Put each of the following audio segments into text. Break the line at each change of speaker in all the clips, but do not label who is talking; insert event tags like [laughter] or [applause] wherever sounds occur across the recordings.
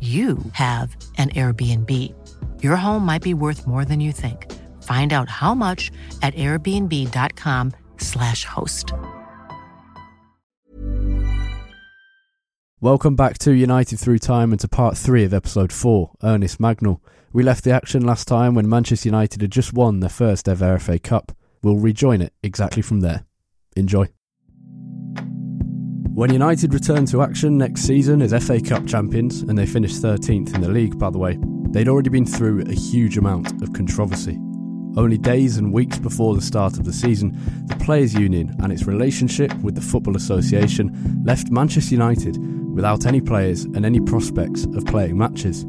you have an Airbnb. Your home might be worth more than you think. Find out how much at airbnb.com/slash host.
Welcome back to United Through Time and to part three of episode four, Ernest Mangnall. We left the action last time when Manchester United had just won their first ever FA Cup. We'll rejoin it exactly from there. Enjoy. When United return to action next season as FA Cup champions, and they finished 13th in the league, by the way, they'd already been through a huge amount of controversy. Only days and weeks before the start of the season, the Players' Union and its relationship with the Football Association left Manchester United without any players and any prospects of playing matches.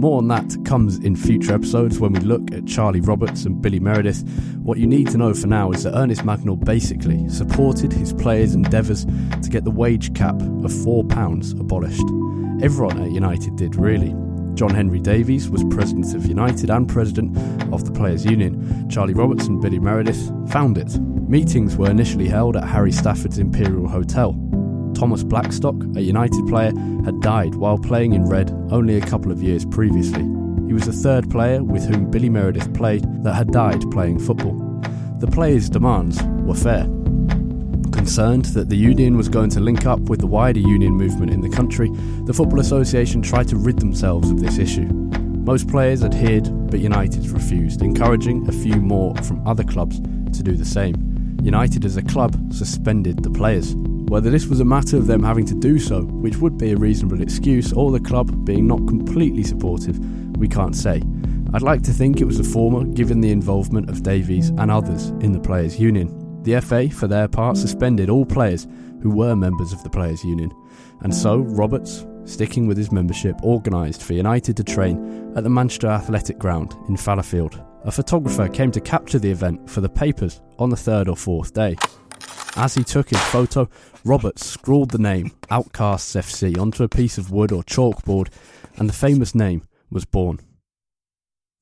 More on that comes in future episodes when we look at Charlie Roberts and Billy Meredith. What you need to know for now is that Ernest Mangnall basically supported his players' endeavours to get the wage cap of £4 abolished. Everyone at United did, really. John Henry Davies was president of United and president of the Players' Union. Charlie Roberts and Billy Meredith found it. Meetings were initially held at Harry Stafford's Imperial Hotel. Thomas Blackstock, a United player, had died while playing in red only a couple of years previously. He was the third player with whom Billy Meredith played that had died playing football. The players' demands were fair. Concerned that the union was going to link up with the wider union movement in the country, the Football Association tried to rid themselves of this issue. Most players adhered, but United refused, encouraging a few more from other clubs to do the same. United as a club suspended the players. Whether this was a matter of them having to do so, which would be a reasonable excuse, or the club being not completely supportive, we can't say. I'd like to think it was the former, given the involvement of Davies and others in the Players' Union. The FA, for their part, suspended all players who were members of the Players' Union. And so, Roberts, sticking with his membership, organised for United to train at the Manchester Athletic Ground in Fallowfield. A photographer came to capture the event for the papers on the third or fourth day. As he took his photo, Roberts scrawled the name Outcasts FC onto a piece of wood or chalkboard, and the famous name was born.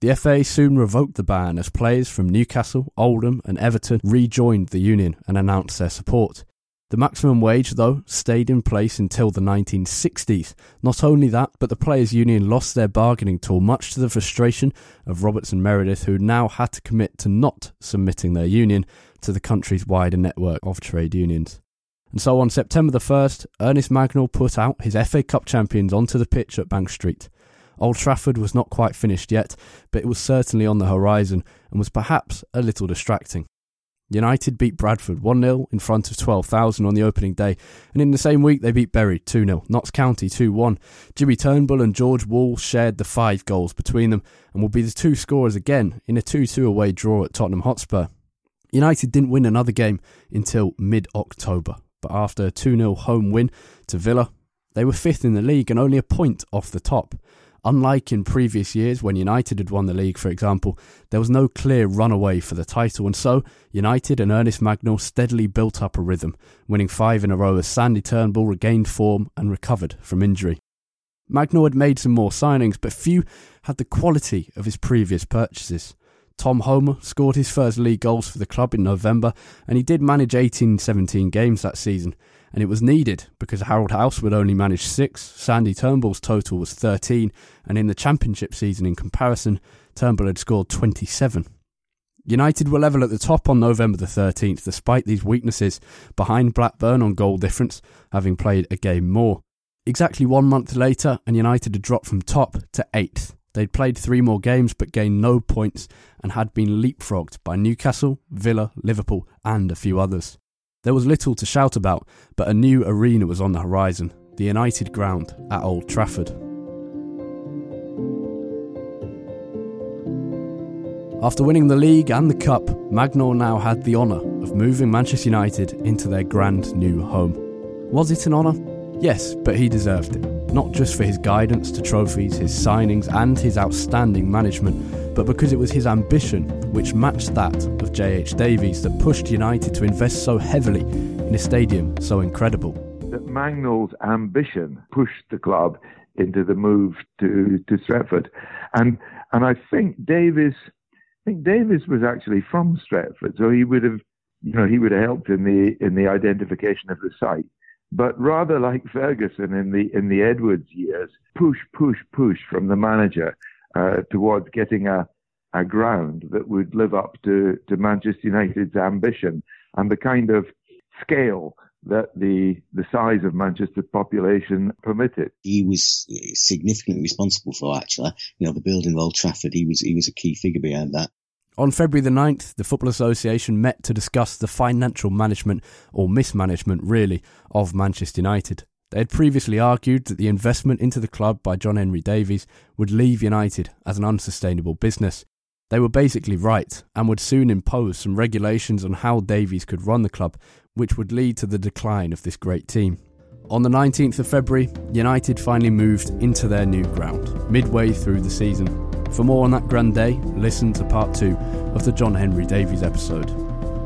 The FA soon revoked the ban as players from Newcastle, Oldham, and Everton rejoined the union and announced their support. The maximum wage, though, stayed in place until the 1960s. Not only that, but the Players' Union lost their bargaining tool, much to the frustration of Roberts and Meredith, who now had to commit to not submitting their union to the country's wider network of trade unions. And so on September the 1st, Ernest Mangnall put out his FA Cup champions onto the pitch at Bank Street. Old Trafford was not quite finished yet, but it was certainly on the horizon and was perhaps a little distracting. United beat Bradford 1 0 in front of 12,000 on the opening day, and in the same week they beat Bury 2 0, Notts County 2 1. Jimmy Turnbull and George Wall shared the five goals between them and will be the two scorers again in a 2 2 away draw at Tottenham Hotspur. United didn't win another game until mid October, but after a 2 0 home win to Villa, they were fifth in the league and only a point off the top. Unlike in previous years when United had won the league, for example, there was no clear runaway for the title, and so United and Ernest Mangnall steadily built up a rhythm, winning five in a row as Sandy Turnbull regained form and recovered from injury. Mangnall had made some more signings, but few had the quality of his previous purchases. Tom Homer scored his first league goals for the club in November, and he did manage 18 17 games that season. And it was needed because Harold Halse would only manage six, Sandy Turnbull's total was 13, and in the Championship season, in comparison, Turnbull had scored 27. United were level at the top on November the 13th, despite these weaknesses, behind Blackburn on goal difference, having played a game more. Exactly one month later, and United had dropped from top to eighth. They'd played three more games but gained no points and had been leapfrogged by Newcastle, Villa, Liverpool, and a few others. There was little to shout about, but a new arena was on the horizon the United ground at Old Trafford. After winning the league and the cup, Mangnall now had the honour of moving Manchester United into their grand new home. Was it an honour? Yes, but he deserved it. Not just for his guidance to trophies, his signings, and his outstanding management, but because it was his ambition, which matched that of J.H. Davies, that pushed United to invest so heavily in a stadium so incredible.
That Mangnall's ambition pushed the club into the move to, to Stretford. And and I think Davies I think Davies was actually from Stretford, so he would have, you know, he would have helped in the in the identification of the site. But rather like Ferguson in the in the Edwards years, push, push, push from the manager uh, towards getting a a ground that would live up to to Manchester United's ambition and the kind of scale that the the size of Manchester's population permitted.
He was significantly responsible for actually, you know, the building of Old Trafford. He was he was a key figure behind that.
On February the 9th, the Football Association met to discuss the financial management, or mismanagement really, of Manchester United. They had previously argued that the investment into the club by John Henry Davies would leave United as an unsustainable business. They were basically right and would soon impose some regulations on how Davies could run the club, which would lead to the decline of this great team. On the 19th of February, United finally moved into their new ground, midway through the season. For more on that grand day, listen to part two of the John Henry Davies episode.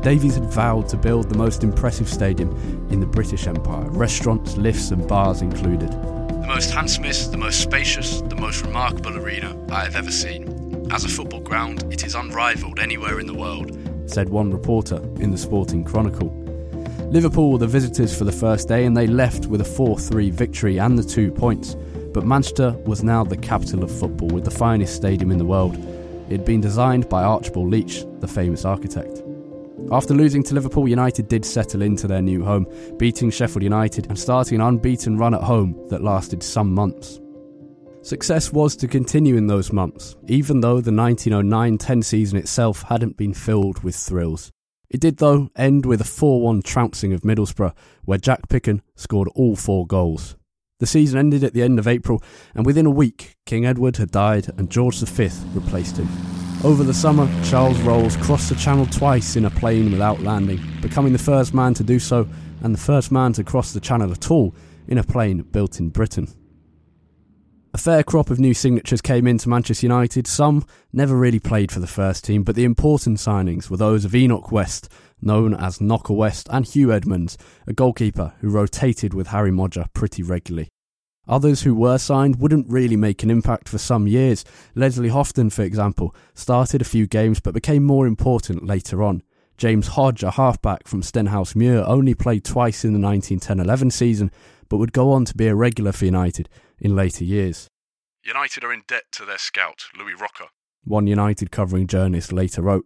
Davies had vowed to build the most impressive stadium in the British Empire, restaurants, lifts, and bars included.
The most handsomest, the most spacious, the most remarkable arena I have ever seen. As a football ground, it is unrivaled anywhere in the world,
said one reporter in the Sporting Chronicle. Liverpool were the visitors for the first day and they left with a 4 3 victory and the two points. But Manchester was now the capital of football with the finest stadium in the world. It had been designed by Archibald Leitch, the famous architect. After losing to Liverpool, United did settle into their new home, beating Sheffield United and starting an unbeaten run at home that lasted some months. Success was to continue in those months, even though the 1909 10 season itself hadn't been filled with thrills. It did, though, end with a 4 1 trouncing of Middlesbrough, where Jack Picken scored all four goals. The season ended at the end of April, and within a week, King Edward had died and George V replaced him. Over the summer, Charles Rolls crossed the Channel twice in a plane without landing, becoming the first man to do so and the first man to cross the Channel at all in a plane built in Britain. A fair crop of new signatures came into Manchester United. Some never really played for the first team, but the important signings were those of Enoch West, known as Knocker West, and Hugh Edmonds, a goalkeeper who rotated with Harry Moger pretty regularly. Others who were signed wouldn't really make an impact for some years. Leslie Houghton, for example, started a few games but became more important later on. James Hodge, a halfback from Stenhousemuir, only played twice in the 1910-11 season, but would go on to be a regular for United in later years.
United are in debt to their scout, Louis Rocca.
One United covering journalist later wrote.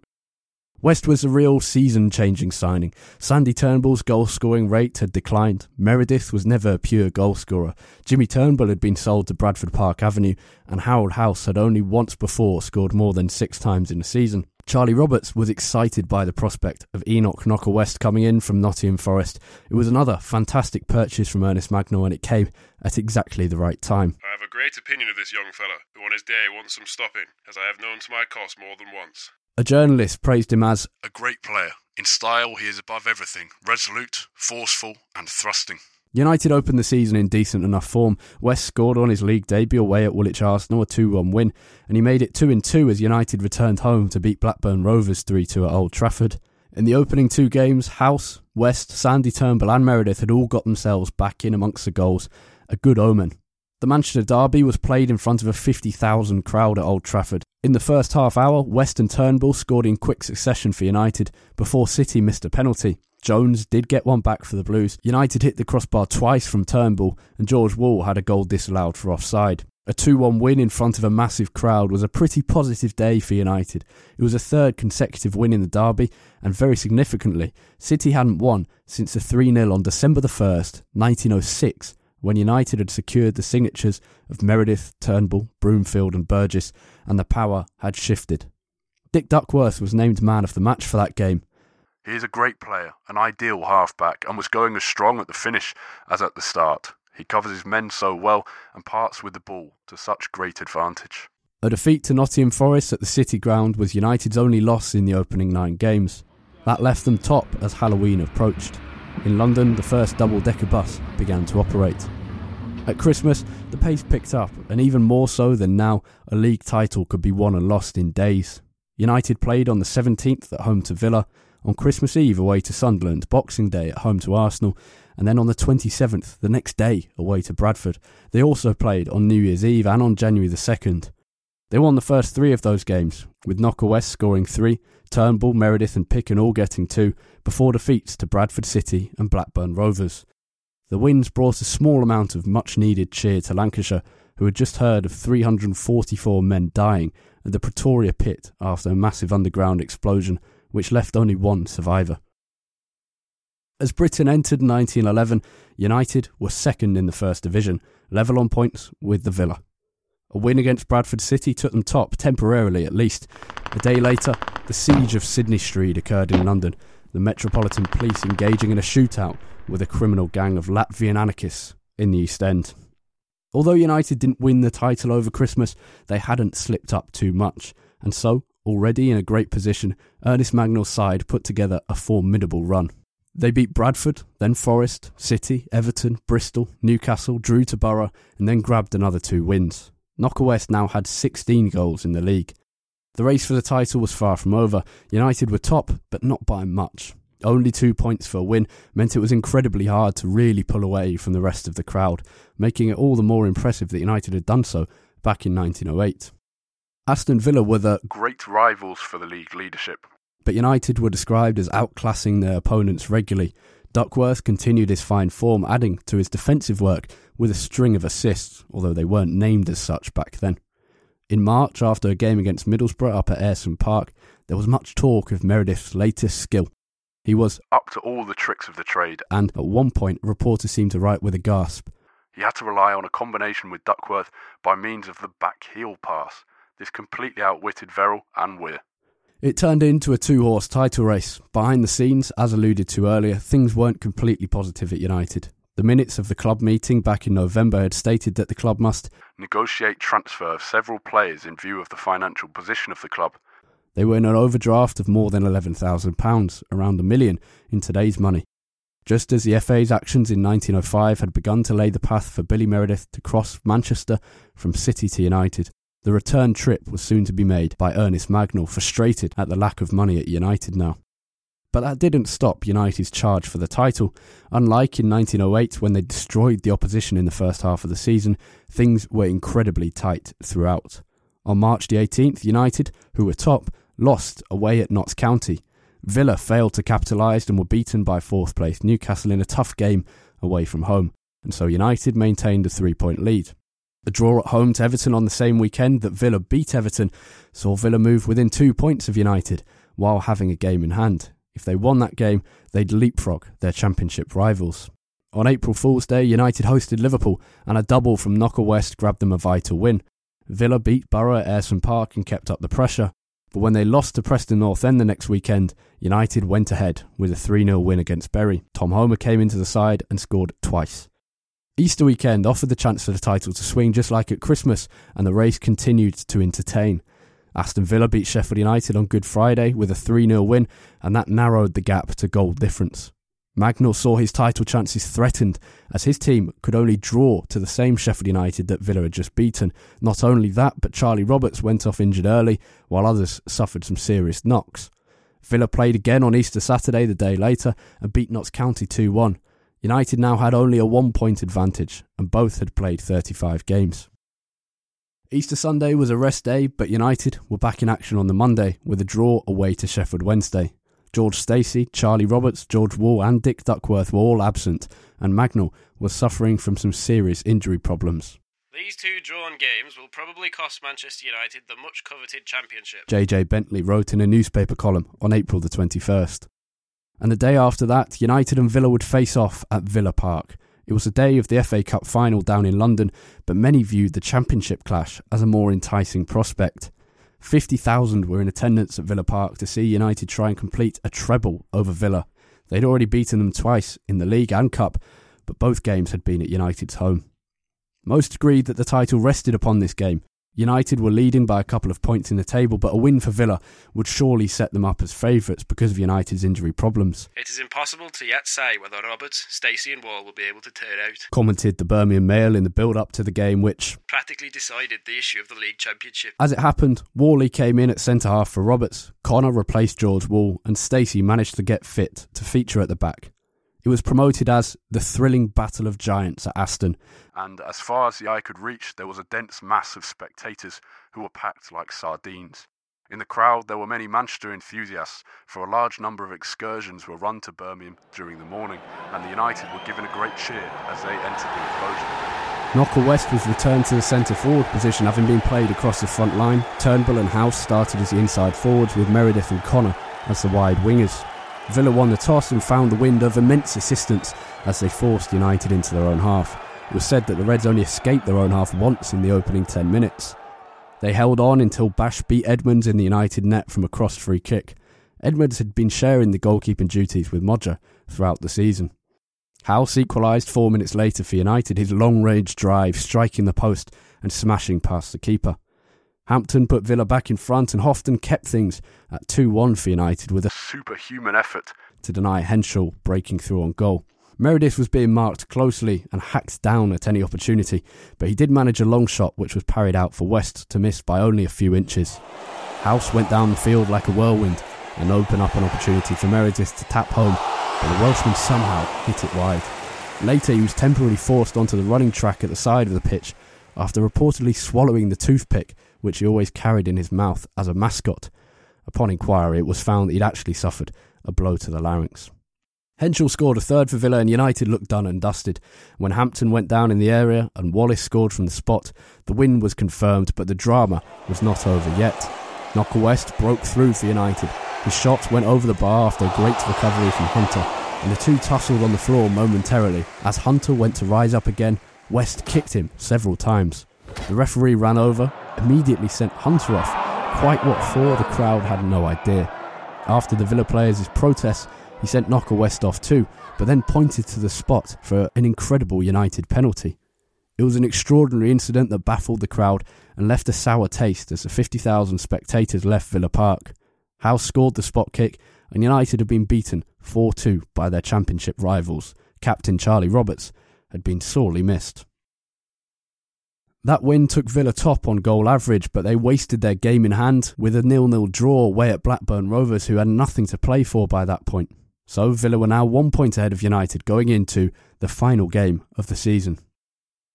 West was a real season changing signing. Sandy Turnbull's goal scoring rate had declined. Meredith was never a pure goal scorer. Jimmy Turnbull had been sold to Bradford Park Avenue, and Harold Halse had only once before scored more than six times in a season. Charlie Roberts was excited by the prospect of Enoch Knocker West coming in from Nottingham Forest. It was another fantastic purchase from Ernest Mangnall, and it came at exactly the right time.
I have a great opinion of this young fellow, who on his day wants some stopping, as I have known to my cost more than once.
A journalist praised him as
a great player. In style, he is above everything resolute, forceful, and thrusting.
United opened the season in decent enough form. West scored on his league debut away at Woolwich Arsenal, a 2 1 win, and he made it 2 2 as United returned home to beat Blackburn Rovers 3 2 at Old Trafford. In the opening two games, Halse, West, Sandy Turnbull, and Meredith had all got themselves back in amongst the goals. A good omen. The Manchester Derby was played in front of a 50,000 crowd at Old Trafford. In the first half hour, West and Turnbull scored in quick succession for United before City missed a penalty. Jones did get one back for the Blues. United hit the crossbar twice from Turnbull, and George Wall had a goal disallowed for offside. A 2 1 win in front of a massive crowd was a pretty positive day for United. It was a third consecutive win in the derby, and very significantly, City hadn't won since the 3 0 on December the 1st, 1906, when United had secured the signatures of Meredith, Turnbull, Broomfield, and Burgess, and the power had shifted. Dick Duckworth was named man of the match for that game.
He is a great player, an ideal halfback, and was going as strong at the finish as at the start. He covers his men so well and parts with the ball to such great advantage.
A defeat to Nottingham Forest at the City Ground was United's only loss in the opening nine games. That left them top as Halloween approached. In London, the first double decker bus began to operate. At Christmas, the pace picked up, and even more so than now, a league title could be won and lost in days. United played on the 17th at home to Villa, on Christmas Eve away to Sunderland, Boxing Day at home to Arsenal, and then on the 27th, the next day, away to Bradford. They also played on New Year's Eve and on January the 2nd. They won the first three of those games, with Knocker West scoring three, Turnbull, Meredith, and Picken all getting two, before defeats to Bradford City and Blackburn Rovers. The wins brought a small amount of much needed cheer to Lancashire, who had just heard of 344 men dying at the Pretoria pit after a massive underground explosion, which left only one survivor. As Britain entered 1911, United were second in the First Division, level on points with the Villa. A win against Bradford City took them top, temporarily at least. A day later, the siege of Sydney Street occurred in London, the Metropolitan Police engaging in a shootout with a criminal gang of Latvian anarchists in the East End. Although United didn't win the title over Christmas, they hadn't slipped up too much, and so, already in a great position, Ernest Mangnall's side put together a formidable run. They beat Bradford, then Forest, City, Everton, Bristol, Newcastle, drew to Borough, and then grabbed another two wins. Knocker West now had 16 goals in the league. The race for the title was far from over. United were top, but not by much. Only two points for a win meant it was incredibly hard to really pull away from the rest of the crowd, making it all the more impressive that United had done so back in 1908. Aston Villa were the
great rivals for the league leadership
but United were described as outclassing their opponents regularly. Duckworth continued his fine form, adding to his defensive work with a string of assists, although they weren't named as such back then. In March, after a game against Middlesbrough up at Ayresome Park, there was much talk of Meredith's latest skill. He was
up to all the tricks of the trade,
and at one point, reporters seemed to write with a gasp.
He had to rely on a combination with Duckworth by means of the back heel pass. This completely outwitted Verrill and Weir.
It turned into a two horse title race. Behind the scenes, as alluded to earlier, things weren't completely positive at United. The minutes of the club meeting back in November had stated that the club must
negotiate transfer of several players in view of the financial position of the club.
They were in an overdraft of more than £11,000, around a million in today's money. Just as the FA's actions in 1905 had begun to lay the path for Billy Meredith to cross Manchester from City to United, the return trip was soon to be made by Ernest Mangnall, frustrated at the lack of money at United now. But that didn't stop United's charge for the title. Unlike in 1908, when they destroyed the opposition in the first half of the season, things were incredibly tight throughout. On March the 18th, United, who were top, lost away at Notts County. Villa failed to capitalise and were beaten by fourth place Newcastle in a tough game away from home, and so United maintained a three point lead. A draw at home to Everton on the same weekend that Villa beat Everton saw Villa move within two points of United while having a game in hand. If they won that game, they'd leapfrog their championship rivals. On April Fool's Day, United hosted Liverpool, and a double from Knocker West grabbed them a vital win. Villa beat Borough at Ayresome Park and kept up the pressure. But when they lost to Preston North End the next weekend, United went ahead with a 3 0 win against Bury. Tom Homer came into the side and scored twice. Easter weekend offered the chance for the title to swing just like at Christmas, and the race continued to entertain. Aston Villa beat Sheffield United on Good Friday with a 3 0 win, and that narrowed the gap to goal difference. Mangnall saw his title chances threatened as his team could only draw to the same Sheffield United that Villa had just beaten. Not only that, but Charlie Roberts went off injured early, while others suffered some serious knocks. Villa played again on Easter Saturday, the day later, and beat Notts County 2 1. United now had only a one point advantage, and both had played 35 games. Easter Sunday was a rest day, but United were back in action on the Monday with a draw away to Sheffield Wednesday. George Stacey, Charlie Roberts, George Wall, and Dick Duckworth were all absent, and Mangnall was suffering from some serious injury problems.
These two drawn games will probably cost Manchester United the much coveted championship.
JJ Bentley wrote in a newspaper column on April the 21st. And the day after that, United and Villa would face off at Villa Park. It was the day of the FA Cup final down in London, but many viewed the Championship clash as a more enticing prospect. 50,000 were in attendance at Villa Park to see United try and complete a treble over Villa. They'd already beaten them twice in the league and cup, but both games had been at United's home. Most agreed that the title rested upon this game, United were leading by a couple of points in the table, but a win for Villa would surely set them up as favourites because of United's injury problems.
It is impossible to yet say whether Roberts, Stacey, and Wall will be able to turn out.
Commented the Birmingham Mail in the build up to the game, which
practically decided the issue of the league championship.
As it happened, Worley came in at centre half for Roberts, Connor replaced George Wall, and Stacey managed to get fit to feature at the back. It was promoted as the thrilling Battle of Giants at Aston.
And as far as the eye could reach, there was a dense mass of spectators who were packed like sardines. In the crowd, there were many Manchester enthusiasts, for a large number of excursions were run to Birmingham during the morning, and the United were given a great cheer as they entered the enclosure.
Knocker West was returned to the centre forward position, having been played across the front line. Turnbull and Halse started as the inside forwards, with Meredith and Connor as the wide wingers. Villa won the toss and found the wind of immense assistance as they forced United into their own half. It was said that the Reds only escaped their own half once in the opening 10 minutes. They held on until Bash beat Edmonds in the United net from a crossed free kick. Edmonds had been sharing the goalkeeping duties with Moger throughout the season. Halse equalised four minutes later for United, his long range drive striking the post and smashing past the keeper. Hampton put Villa back in front, and Houghton kept things at 2 1 for United with a
superhuman effort
to deny Henshall breaking through on goal. Meredith was being marked closely and hacked down at any opportunity, but he did manage a long shot which was parried out for West to miss by only a few inches. Halse went down the field like a whirlwind and opened up an opportunity for Meredith to tap home, but the Welshman somehow hit it wide. Later, he was temporarily forced onto the running track at the side of the pitch after reportedly swallowing the toothpick which he always carried in his mouth as a mascot. Upon inquiry, it was found that he'd actually suffered a blow to the larynx. Henshall scored a third for Villa and United looked done and dusted. When Hampton went down in the area and Wallace scored from the spot, the win was confirmed, but the drama was not over yet. Knocker West broke through for United. His shot went over the bar after a great recovery from Hunter, and the two tussled on the floor momentarily. As Hunter went to rise up again, West kicked him several times. The referee ran over, immediately sent Hunter off. Quite what for, the crowd had no idea. After the Villa players' protests, he sent Knocker West off too, but then pointed to the spot for an incredible United penalty. It was an extraordinary incident that baffled the crowd and left a sour taste as the 50,000 spectators left Villa Park. Halse scored the spot kick, and United had been beaten 4 2 by their championship rivals. Captain Charlie Roberts had been sorely missed. That win took Villa top on goal average, but they wasted their game in hand with a nil-nil draw away at Blackburn Rovers, who had nothing to play for by that point. So Villa were now one point ahead of United going into the final game of the season.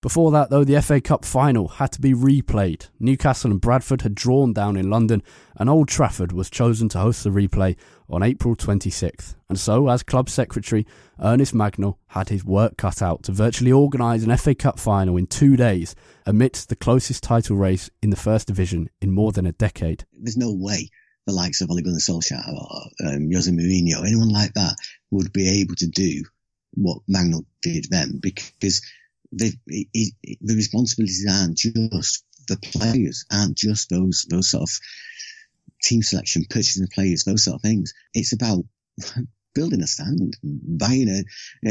Before that, though, the FA Cup final had to be replayed. Newcastle and Bradford had drawn down in London, and Old Trafford was chosen to host the replay on April 26th. And so, as club secretary, Ernest Mangnall had his work cut out to virtually organise an FA Cup final in two days amidst the closest title race in the First Division in more than a decade.
There's no way the likes of Ole Gunnar Solskjaer or um, Jose Mourinho, anyone like that, would be able to do what Mangnall did then because the, the responsibilities aren't just the players, aren't just those those sort of team selection, purchasing players, those sort of things. It's about [laughs] building a stand, buying a,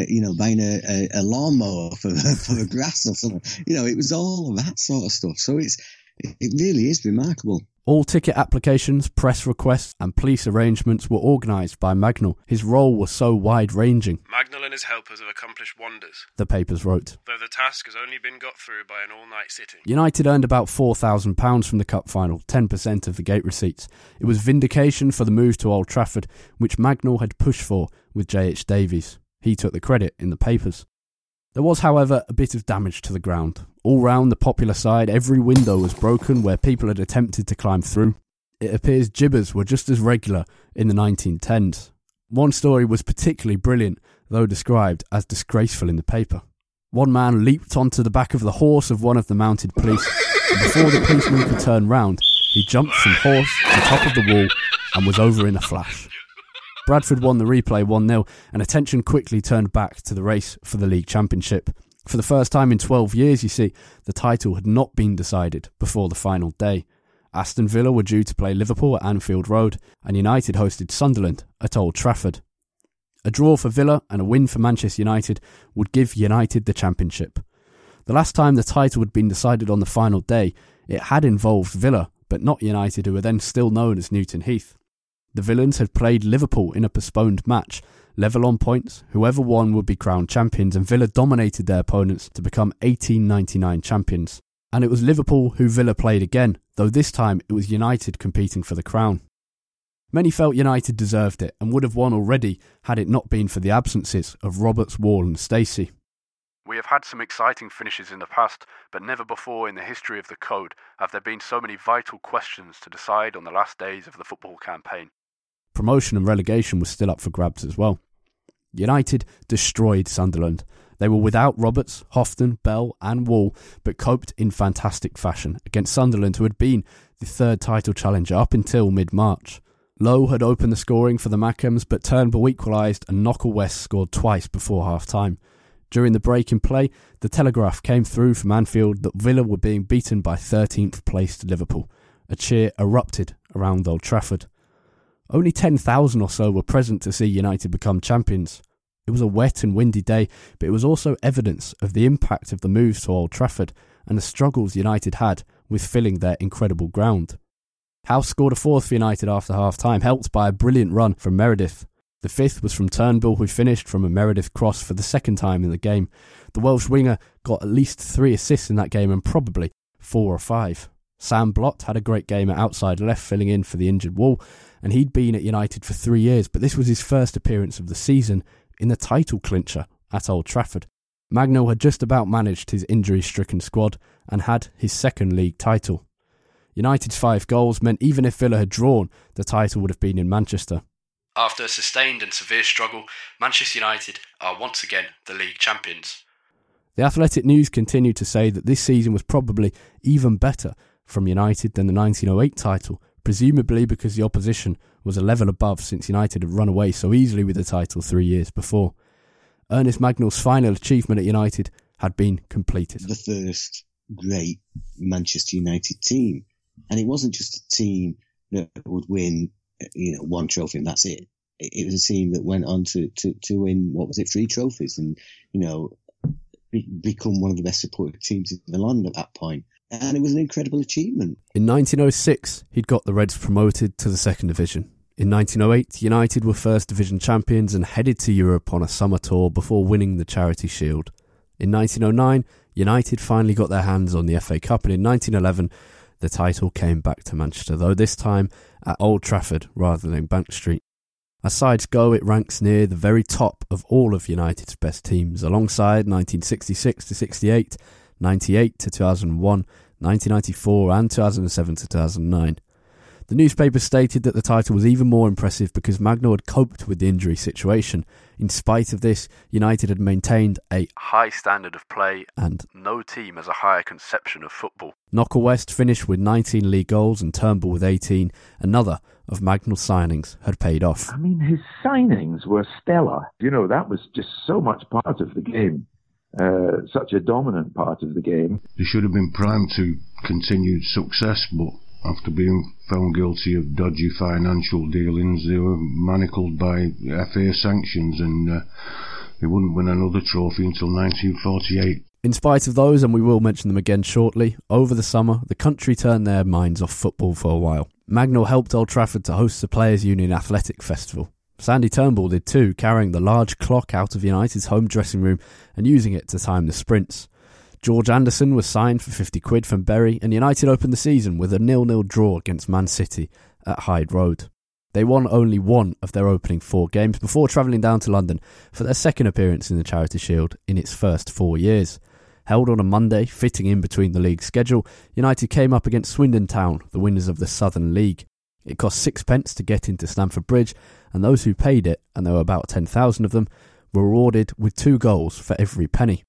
you know, buying a, a, a lawnmower for [laughs] for the grass or something. You know, it was all of that sort of stuff. So it's it really is remarkable.
All ticket applications, press requests, and police arrangements were organised by Mangnall. His role was so wide ranging.
Mangnall and his helpers have accomplished wonders,
the papers wrote.
Though the task has only been got through by an all night sitting.
United earned about £4,000 from the Cup final, 10% of the gate receipts. It was vindication for the move to Old Trafford, which Mangnall had pushed for with J.H. Davies. He took the credit in the papers. There was, however, a bit of damage to the ground. All round the popular side, every window was broken where people had attempted to climb through. It appears jibbers were just as regular in the 1910s. One story was particularly brilliant, though described as disgraceful in the paper. One man leaped onto the back of the horse of one of the mounted police, and before the policeman could turn round, he jumped from horse to top of the wall and was over in a flash. Bradford won the replay 1 0, and attention quickly turned back to the race for the league championship. For the first time in 12 years, you see, the title had not been decided before the final day. Aston Villa were due to play Liverpool at Anfield Road, and United hosted Sunderland at Old Trafford. A draw for Villa and a win for Manchester United would give United the championship. The last time the title had been decided on the final day, it had involved Villa, but not United, who were then still known as Newton Heath. The Villains had played Liverpool in a postponed match, level on points, whoever won would be crowned champions, and Villa dominated their opponents to become 1899 champions. And it was Liverpool who Villa played again, though this time it was United competing for the crown. Many felt United deserved it and would have won already had it not been for the absences of Roberts, Wall, and Stacey.
We have had some exciting finishes in the past, but never before in the history of the code have there been so many vital questions to decide on the last days of the football campaign.
Promotion and relegation was still up for grabs as well. United destroyed Sunderland. They were without Roberts, Houghton, Bell, and Wall, but coped in fantastic fashion against Sunderland, who had been the third title challenger up until mid March. Lowe had opened the scoring for the Mackems, but Turnbull equalised and Knocker West scored twice before half time. During the break in play, the telegraph came through from Anfield that Villa were being beaten by 13th placed Liverpool. A cheer erupted around Old Trafford. Only 10,000 or so were present to see United become champions. It was a wet and windy day, but it was also evidence of the impact of the moves to Old Trafford and the struggles United had with filling their incredible ground. Halse scored a fourth for United after half time, helped by a brilliant run from Meredith. The fifth was from Turnbull, who finished from a Meredith cross for the second time in the game. The Welsh winger got at least three assists in that game and probably four or five. Sam Blott had a great game at outside left, filling in for the injured Wall, and he'd been at United for three years, but this was his first appearance of the season in the title clincher at Old Trafford. Mangnall had just about managed his injury stricken squad and had his second league title. United's five goals meant even if Villa had drawn, the title would have been in Manchester.
After a sustained and severe struggle, Manchester United are once again the league champions.
The Athletic News continued to say that this season was probably even better from United than the 1908 title, presumably because the opposition was a level above since United had run away so easily with the title three years before. Ernest Mangnall's final achievement at United had been completed.
The first great Manchester United team. And it wasn't just a team that would win, you know, one trophy and that's it. It was a team that went on to, to, to win, what was it, three trophies and, you know, be, become one of the best supported teams in the land at that point and it was an incredible achievement.
In 1906, he'd got the Reds promoted to the second division. In 1908, United were First Division champions and headed to Europe on a summer tour before winning the Charity Shield. In 1909, United finally got their hands on the FA Cup, and in 1911, the title came back to Manchester, though this time at Old Trafford rather than Bank Street. As sides go, it ranks near the very top of all of United's best teams, alongside 1966 to 68, 98 to 2001, 1994, and 2007 to 2009. The newspaper stated that the title was even more impressive because Mangnall had coped with the injury situation. In spite of this, United had maintained a
high standard of play,
and
no team has a higher conception of football.
Knocker West finished with 19 league goals and Turnbull with 18. Another of Mangnall's signings had paid off.
I mean, his signings were stellar. You know, that was just so much part of the game uh, such a dominant part of the game.
They should have been primed to continued success, but after being found guilty of dodgy financial dealings, they were manacled by FA sanctions and uh, they wouldn't win another trophy until 1948.
In spite of those, and we will mention them again shortly, over the summer, the country turned their minds off football for a while. Mangnall helped Old Trafford to host the Players Union Athletic Festival. Sandy Turnbull did too, carrying the large clock out of United's home dressing room and using it to time the sprints. George Anderson was signed for 50 quid from Bury, and United opened the season with a nil-nil draw against Man City at Hyde Road. They won only one of their opening four games before travelling down to London for their second appearance in the Charity Shield in its first four years. Held on a Monday, fitting in between the league schedule, United came up against Swindon Town, the winners of the Southern League. It cost sixpence to get into Stamford Bridge, and those who paid it, and there were about 10,000 of them, were rewarded with two goals for every penny.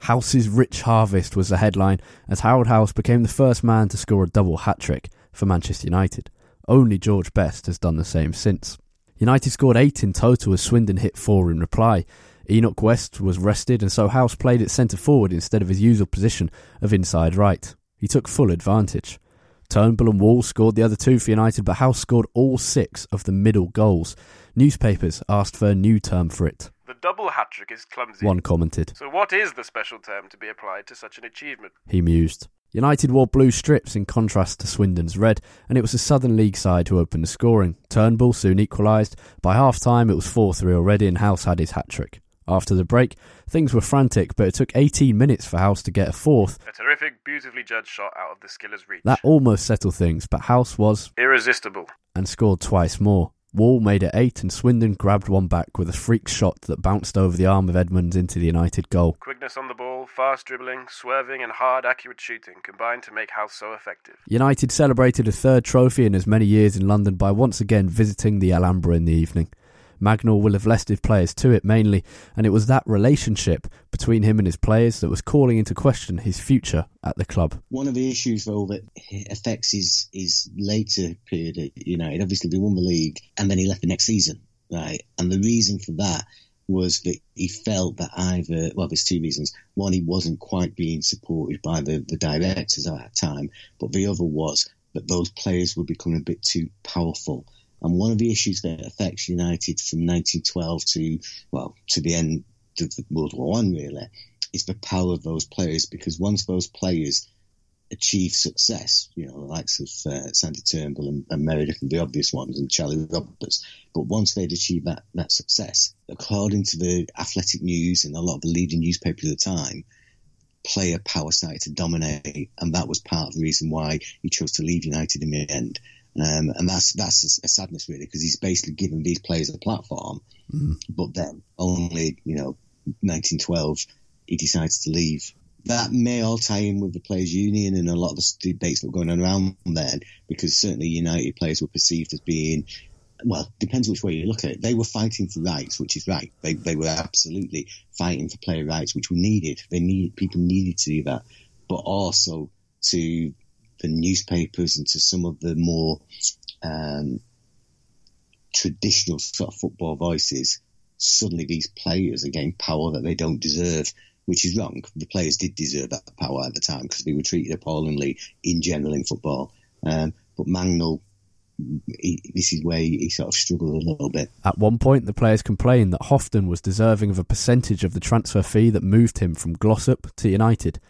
Halse's rich harvest was the headline as Harold Halse became the first man to score a double hat trick for Manchester United. Only George Best has done the same since. United scored eight in total as Swindon hit four in reply. Enoch West was rested, and so Halse played at centre forward instead of his usual position of inside right. He took full advantage. Turnbull and Wall scored the other two for United, but Halse scored all six of the middle goals. Newspapers asked for a new term for it.
The double hat trick is clumsy.
One commented.
So, what is the special term to be applied to such an achievement?
He mused. United wore blue strips in contrast to Swindon's red, and it was the Southern League side who opened the scoring. Turnbull soon equalised. By half time, it was 4 3 already, and Halse had his hat trick. After the break, things were frantic, but it took 18 minutes for Halse to get a fourth.
A terrific, beautifully judged shot out of the skiller's reach.
That almost settled things, but Halse was
irresistible
and scored twice more. Wall made it eight, and Swindon grabbed one back with a freak shot that bounced over the arm of Edmonds into the United goal.
Quickness on the ball, fast dribbling, swerving, and hard, accurate shooting combined to make Halse so effective.
United celebrated a third trophy in as many years in London by once again visiting the Alhambra in the evening. Mangnall will have left his players to it mainly, and it was that relationship between him and his players that was calling into question his future at the club.
One of the issues, though, that affects his, his later period at United, obviously, they won the league and then he left the next season, right? And the reason for that was that he felt that either, well, there's two reasons. One, he wasn't quite being supported by the, the directors at that time, but the other was that those players were becoming a bit too powerful and one of the issues that affects United from 1912 to, well, to the end of World War One, really, is the power of those players. Because once those players achieve success, you know, the likes of uh, Sandy Turnbull and, and, Meredith and the obvious ones and Charlie Roberts, but once they'd achieved that, that success, according to the Athletic News and a lot of the leading newspapers at the time, player power started to dominate, and that was part of the reason why he chose to leave United in the end. Um, and that's that's a, sadness really because he's basically given these players a platform, mm. but then only you know 1912 he decides to leave. That may all tie in with the players' union and a lot of the debates that were going on around then, because certainly United players were perceived as being well, depends which way you look at it. They were fighting for rights, which is right. They they were absolutely fighting for player rights, which were needed. They need people needed to do that, but also to the newspapers and to some of the more um, traditional sort of football voices, suddenly these players are getting power that they don't deserve, which is wrong. The players did deserve that power at the time because they were treated appallingly in general in football. Um, but Mangnall, he, this is where he, sort of struggled a little bit.
At one point, the players complained that Houghton was deserving of a percentage of the transfer fee that moved him from Glossop to United.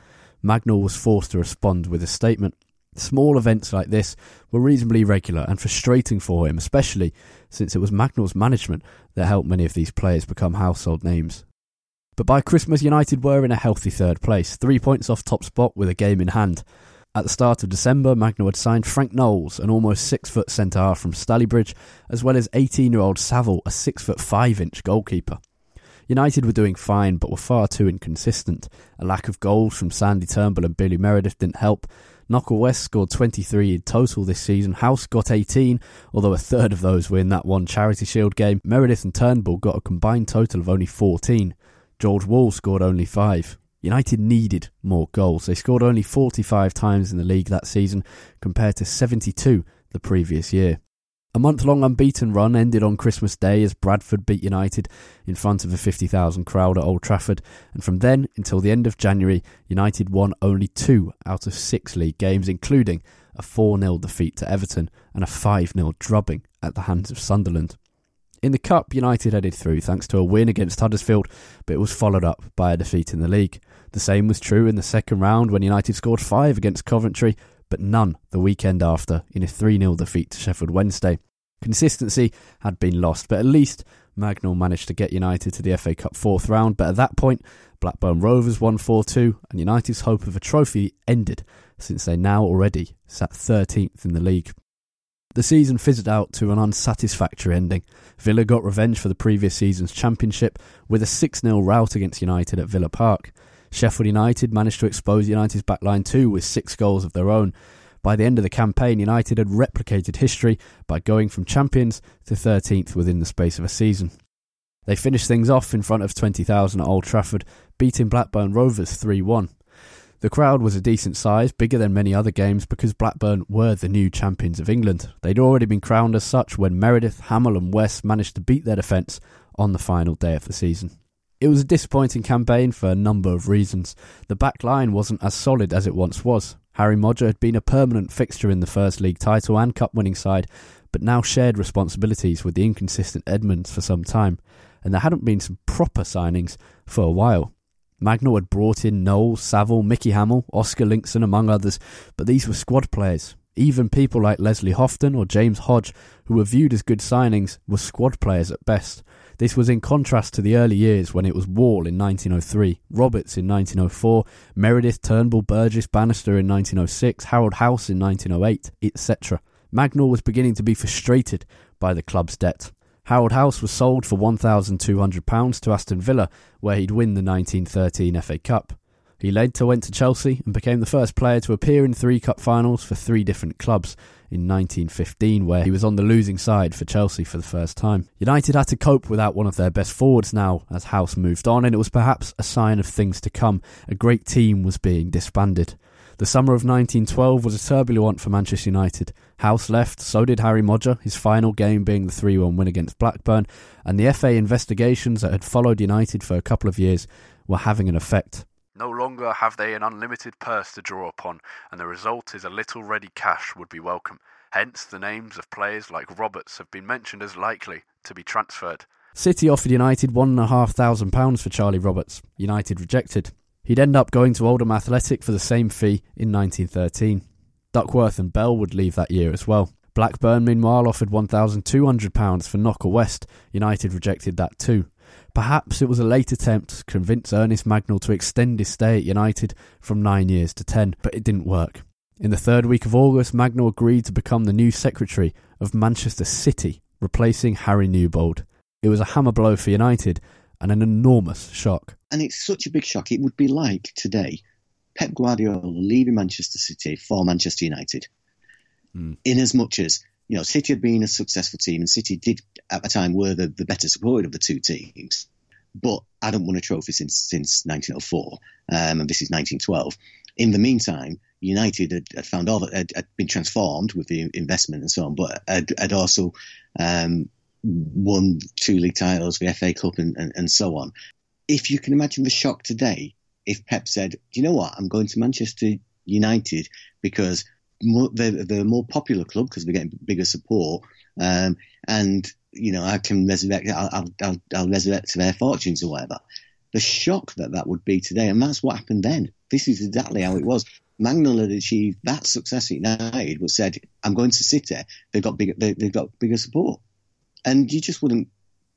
Mangnall was forced to respond with a statement. Small events like this were reasonably regular and frustrating for him, especially since it was Mangnall's management that helped many of these players become household names. But by Christmas, United were in a healthy third place, three points off top spot with a game in hand. At the start of December, Mangnall had signed Frank Knowles, an almost six foot centre half from Stalybridge, as well as 18 year old Saville, a six foot five inch goalkeeper. United were doing fine, but were far too inconsistent. A lack of goals from Sandy Turnbull and Billy Meredith didn't help, Knocker West scored 23 in total this season. Halse got 18, although a third of those were in that one Charity Shield game. Meredith and Turnbull got a combined total of only 14. George Wall scored only 5. United needed more goals. They scored only 45 times in the league that season compared to 72 the previous year. A month long unbeaten run ended on Christmas Day as Bradford beat United in front of a 50,000 crowd at Old Trafford, and from then until the end of January, United won only two out of six league games, including a 4 0 defeat to Everton and a 5 0 drubbing at the hands of Sunderland. In the Cup, United headed through thanks to a win against Huddersfield, but it was followed up by a defeat in the league. The same was true in the second round when United scored five against Coventry but none the weekend after in a 3 0 defeat to Sheffield Wednesday. Consistency had been lost, but at least Mangnall managed to get United to the FA Cup fourth round. But at that point, Blackburn Rovers won 4 2, and United's hope of a trophy ended since they now already sat 13th in the league. The season fizzled out to an unsatisfactory ending. Villa got revenge for the previous season's championship with a 6 0 rout against United at Villa Park. Sheffield United managed to expose United's backline too with six goals of their own. By the end of the campaign, United had replicated history by going from champions to 13th within the space of a season. They finished things off in front of 20,000 at Old Trafford, beating Blackburn Rovers 3 1. The crowd was a decent size, bigger than many other games, because Blackburn were the new champions of England. They'd already been crowned as such when Meredith, Hamill, and West managed to beat their defence on the final day of the season. It was a disappointing campaign for a number of reasons. The back line wasn't as solid as it once was. Harry Moger had been a permanent fixture in the First League title and Cup winning side, but now shared responsibilities with the inconsistent Edmonds for some time, and there hadn't been some proper signings for a while. Mangnall had brought in Noel, Saville, Mickey Hamill, Oscar Linkson, among others, but these were squad players. Even people like Leslie Houghton or James Hodge, who were viewed as good signings, were squad players at best. This was in contrast to the early years when it was Wall in 1903, Roberts in 1904, Meredith, Turnbull, Burgess, Bannister in 1906, Harold Halse in 1908, etc. Mangnall was beginning to be frustrated by the club's debt. Harold Halse was sold for £1,200 to Aston Villa, where he'd win the 1913 FA Cup. He later went to Chelsea and became the first player to appear in three cup finals for three different clubs in 1915, where he was on the losing side for Chelsea for the first time. United had to cope without one of their best forwards now as Halse moved on, and it was perhaps a sign of things to come. A great team was being disbanded. The summer of 1912 was a turbulent one for Manchester United. Halse left, so did Harry Moger, his final game being the 3 1 win against Blackburn, and the FA investigations that had followed United for a couple of years were having an effect.
No longer have they an unlimited purse to draw upon, and the result is a little ready cash would be welcome. Hence, the names of players like Roberts have been mentioned as likely to be transferred.
City offered United £1,500 for Charlie Roberts. United rejected. He'd end up going to Oldham Athletic for the same fee in 1913. Duckworth and Bell would leave that year as well. Blackburn, meanwhile, offered £1,200 for Knocker West. United rejected that too. Perhaps it was a late attempt to convince Ernest Mangnall to extend his stay at United from nine years to ten, but it didn't work. In the third week of August, Mangnall agreed to become the new secretary of Manchester City, replacing Harry Newbold. It was a hammer blow for United and an enormous shock.
And it's such a big shock. It would be like today Pep Guardiola leaving Manchester City for Manchester United. Mm. In as much as, you know, City had been a successful team and City did at the time were the, the better supported of the two teams. But I hadn't won a trophy since since 1904, um, and this is 1912. In the meantime, United had, had found all that had, had, been transformed with the investment and so on, but had, had also um, won two league titles, the FA Cup, and, and, and so on. If you can imagine the shock today, if Pep said, "Do you know what? I'm going to Manchester United because they're, they're a more popular club because we're getting bigger support, um, and you know I can resurrect, I'll, I'll, I'll resurrect their fortunes or whatever." The shock that that would be today, and that's what happened then. This is exactly how it was. Mangnall had achieved that success at United, but said, "I'm going to City. They've got bigger, they, have got bigger support." and you just wouldn't,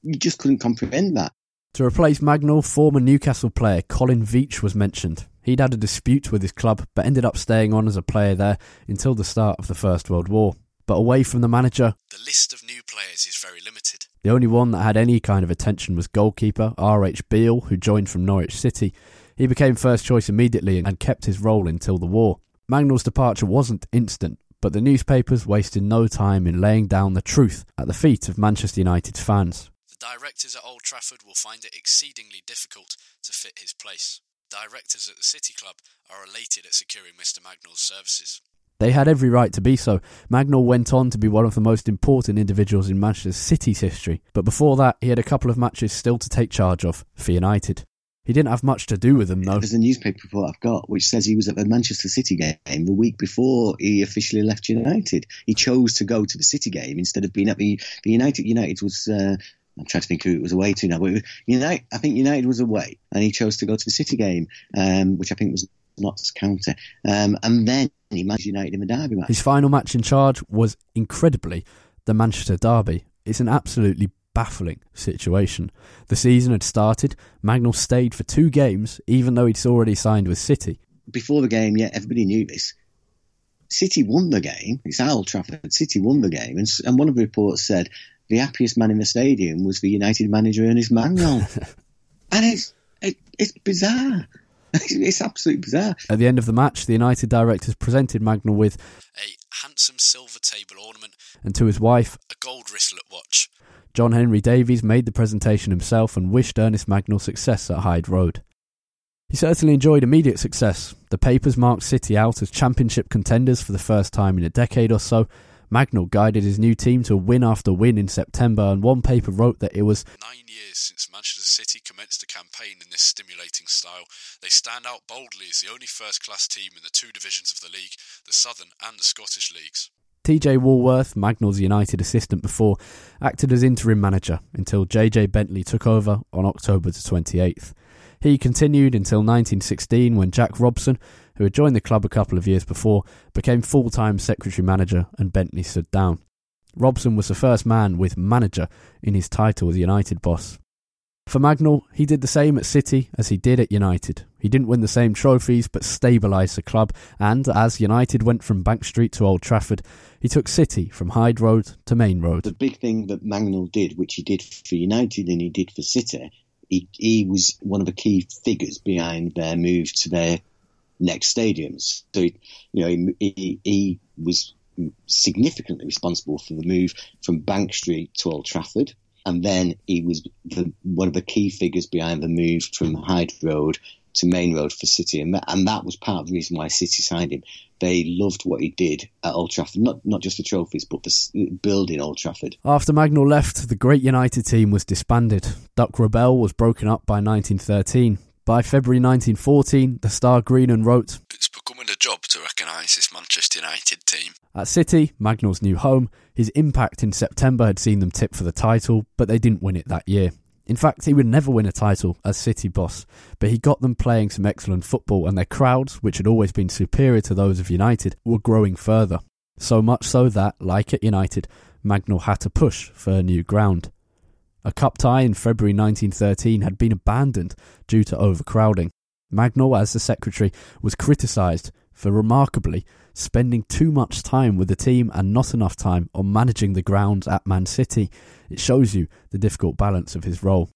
you just couldn't comprehend that.
To replace Mangnall, former Newcastle player Colin Veitch was mentioned. He'd had a dispute with his club, but ended up staying on as a player there until the start of the First World War. But away from the manager,
the list of new players is very limited.
The only one that had any kind of attention was goalkeeper R.H. Beale, who joined from Norwich City. He became first choice immediately and kept his role until the war. Mangnall's departure wasn't instant, but the newspapers wasted no time in laying down the truth at the feet of Manchester United's fans.
The directors at Old Trafford will find it exceedingly difficult to fit his place. Directors at the City Club are elated at securing Mr. Mangnall's services.
They had every right to be so. Mangnall went on to be one of the most important individuals in Manchester City's history, but before that, he had a couple of matches still to take charge of for United. He didn't have much to do with them, though.
There's a newspaper report I've got which says he was at the Manchester City game the week before he officially left United. He chose to go to the City game instead of being at the, the United. United was. Uh, I'm trying to think who it was away to now, but United, I think United was away, and he chose to go to the City game, um, which I think was Notts County. Um, and then he managed United in the derby match.
His final match in charge was incredibly the Manchester derby. It's an absolutely baffling situation. The season had started, Mangnall stayed for two games, even though he'd already signed with City.
Before the game, yeah, everybody knew this. City won the game. It's Old Trafford. City won the game, and, and one of the reports said the happiest man in the stadium was the United manager Ernest Mangnall, [laughs] and it's it, it's bizarre. [laughs] It's absolutely bizarre.
At the end of the match, the United directors presented Mangnall with
a handsome silver table ornament
and to his wife
a gold wristlet watch.
John Henry Davies made the presentation himself and wished Ernest Mangnall success at Hyde Road. He certainly enjoyed immediate success. The papers marked City out as championship contenders for the first time in a decade or so. Mangnall guided his new team to win after win in September, and one paper wrote that it was
nine years since Manchester City commenced a campaign in this stimulating style. They stand out boldly as the only first class team in the two divisions of the league, the Southern and the Scottish leagues.
TJ Wallworth, Mangnall's United assistant before, acted as interim manager until JJ Bentley took over on October the 28th. He continued until 1916 when Jack Robson, who had joined the club a couple of years before, became full time secretary manager and Bentley stood down. Robson was the first man with manager in his title as United boss. For Mangnall, he did the same at City as he did at United. He didn't win the same trophies but stabilised the club, and as United went from Bank Street to Old Trafford, he took City from Hyde Road to Maine Road.
The big thing that Mangnall did, which he did for United and he did for City, he, he was one of the key figures behind their move to their next stadiums. So, you know, he, he was significantly responsible for the move from Bank Street to Old Trafford. And then he was the, one of the key figures behind the move from Hyde Road to Maine Road for City, and that, and that was part of the reason why City signed him. They loved what he did at Old Trafford, not not just the trophies, but the building Old Trafford.
After Mangnall left, the great United team was disbanded. Duck Rebel was broken up by 1913. By February 1914, the Star Green and wrote,
It's becoming a job to recognise this Manchester United team.
At City, Mangnall's new home, his impact in September had seen them tip for the title, but they didn't win it that year. In fact, he would never win a title as City boss, but he got them playing some excellent football, and their crowds, which had always been superior to those of United, were growing further. So much so that, like at United, Mangnall had to push for a new ground. A cup tie in February 1913 had been abandoned due to overcrowding. Mangnall, as the secretary, was criticised for remarkably spending too much time with the team and not enough time on managing the grounds at Man City. It shows you the difficult balance of his role.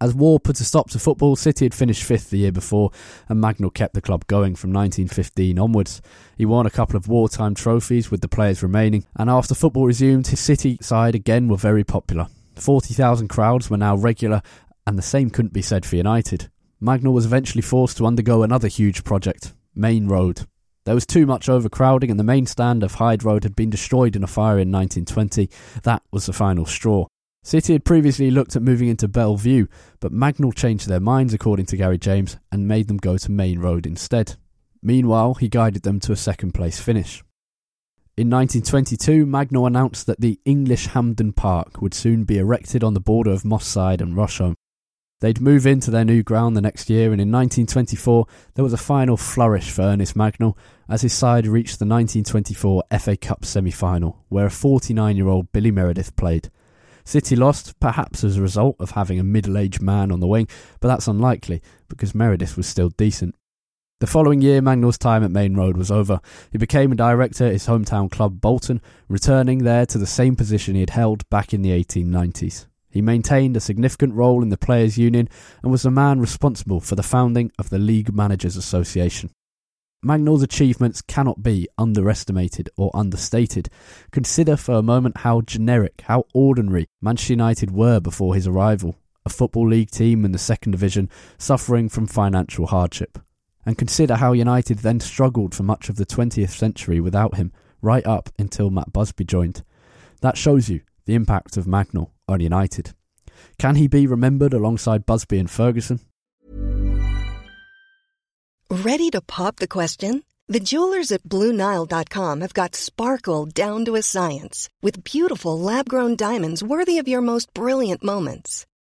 As war put a stop to football, City had finished fifth the year before, and Mangnall kept the club going from 1915 onwards. He won a couple of wartime trophies with the players remaining, and after football resumed, his City side again were very popular. 40,000 crowds were now regular, and the same couldn't be said for United. Mangnall was eventually forced to undergo another huge project, Maine Road. There was too much overcrowding, and the main stand of Hyde Road had been destroyed in a fire in 1920. That was the final straw. City had previously looked at moving into Belle Vue, but Mangnall changed their minds, according to Gary James, and made them go to Maine Road instead. Meanwhile, he guided them to a second place finish. In 1922, Mangnall announced that the English Hampden Park would soon be erected on the border of Moss Side and Rusholme. They'd move into their new ground the next year, and in 1924 there was a final flourish for Ernest Mangnall as his side reached the 1924 FA Cup semi final, where a 49 year old Billy Meredith played. City lost, perhaps as a result of having a middle aged man on the wing, but that's unlikely because Meredith was still decent. The following year, Mangnall's time at Maine Road was over. He became a director at his hometown club Bolton, returning there to the same position he had held back in the 1890s. He maintained a significant role in the Players' Union and was the man responsible for the founding of the League Managers Association. Mangnall's achievements cannot be underestimated or understated. Consider for a moment how generic, how ordinary Manchester United were before his arrival, a Football League team in the second division suffering from financial hardship. And consider how United then struggled for much of the 20th century without him, right up until Matt Busby joined. That shows you the impact of Mangnall on United. Can he be remembered alongside Busby and Ferguson?
Ready to pop the question? The jewelers at BlueNile.com have got sparkle down to a science with beautiful lab grown diamonds worthy of your most brilliant moments.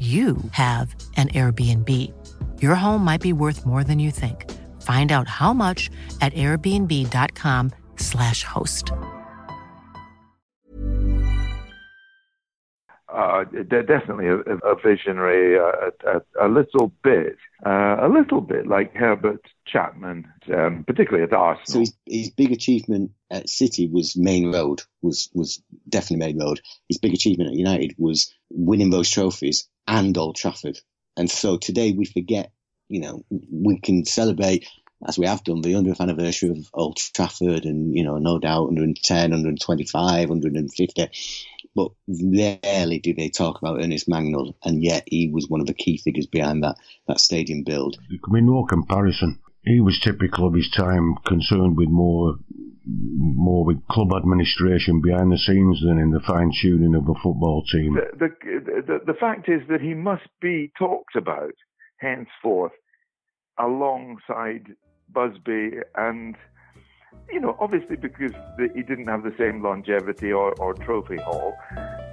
you have an Airbnb. Your home might be worth more than you think. Find out how much at airbnb.com/slash host.
Uh, definitely a, a visionary, uh, a, a, little bit, uh, a little bit like Herbert Chapman, um, particularly at Arsenal.
So his, his big achievement at City was Maine Road, was was definitely Maine Road. His big achievement at United was winning those trophies and Old Trafford. And so today we forget, you know, we can celebrate as we have done the 100th anniversary of Old Trafford and, you know, no doubt 110, 125, 150 but rarely do they talk about Ernest Mangnall, and yet he was one of the key figures behind that, that stadium build.
There can be no comparison. He was typical of his time, concerned with more more with club administration behind the scenes than in the fine tuning of a football team.
The, the, the, the fact is that he must be talked about henceforth alongside Busby and you know, obviously because the, he didn't have the same longevity or, or trophy haul,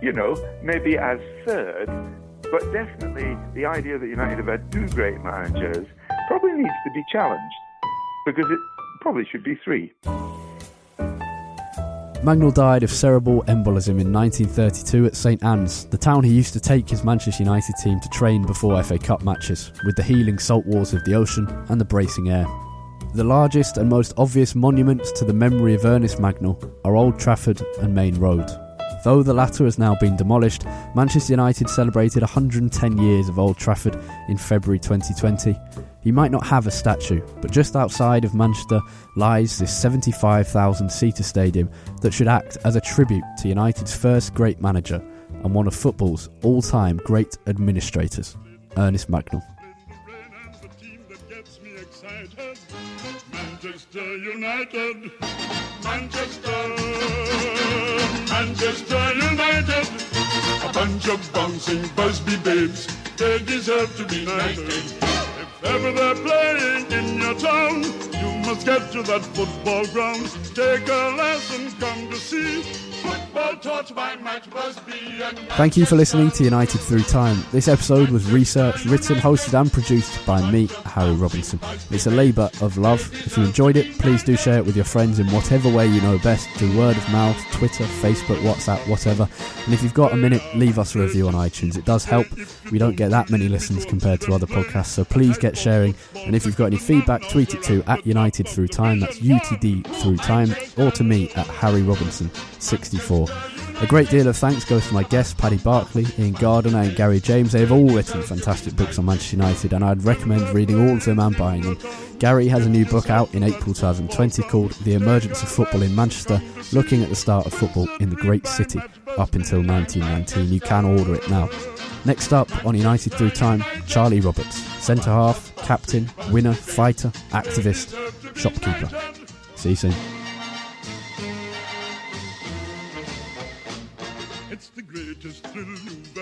you know, maybe as third, but definitely the idea that United have had two great managers probably needs to be challenged because it probably should be three.
Mangnall died of cerebral embolism in 1932 at St Anne's, the town he used to take his Manchester United team to train before FA Cup matches, with the healing salt waters of the ocean and the bracing air. The largest and most obvious monuments to the memory of Ernest Mangnall are Old Trafford and Maine Road. Though the latter has now been demolished, Manchester United celebrated 110 years of Old Trafford in February 2020. He might not have a statue, but just outside of Manchester lies this 75,000 seater stadium that should act as a tribute to United's first great manager and one of football's all time great administrators, Ernest Mangnall.
Manchester United, Manchester, Manchester United, a bunch of bouncing Busby babes, they deserve to be knighted. If they're playing in your town, you must get to that football ground, take a lesson, come to see
Thank you for listening to United Through Time. This episode was researched, written, hosted, and produced by me, Harry Robinson. It's a labour of love. If you enjoyed it, please do share it with your friends in whatever way you know best through word of mouth, Twitter, Facebook, WhatsApp, whatever. And if you've got a minute, leave us a review on iTunes. It does help. We don't get that many listens compared to other podcasts, so please get sharing. And if you've got any feedback, tweet it to at United Through Time. That's UTD Through Time, or to me at Harry Robinson 64. A great deal of thanks goes to my guests, Paddy Barclay, Ian Gardiner, and Gary James. They've all written fantastic books on Manchester United, and I'd recommend reading all of them and buying them. Gary has a new book out in April 2020 called The Emergence of Football in Manchester, looking at the start of football in the great city up until 1919. You can order it now. Next up on United Through Time, Charlie Roberts, centre half, captain, winner, fighter, activist, shopkeeper. See you soon.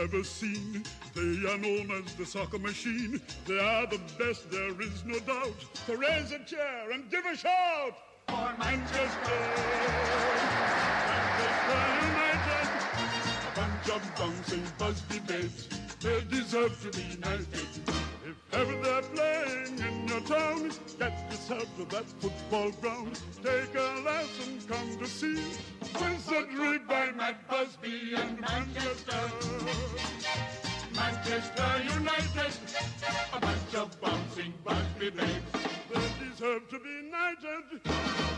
Ever seen. They are known as the soccer machine. They are the best, there is no doubt. So raise a chair and give a shout for Manchester. Manchester United, a bunch of bouncing Busby babes. They deserve to be knighted. If ever they're playing in your town, get yourself to that football ground. Take a lesson, come to see. Wizardry by Matt Busby and Manchester. Manchester United, a bunch of bouncing Busby babes. They deserve to be knighted.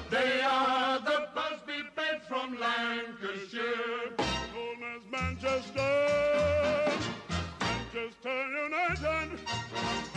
They are the Busby babes from Lancashire, known as Manchester. United.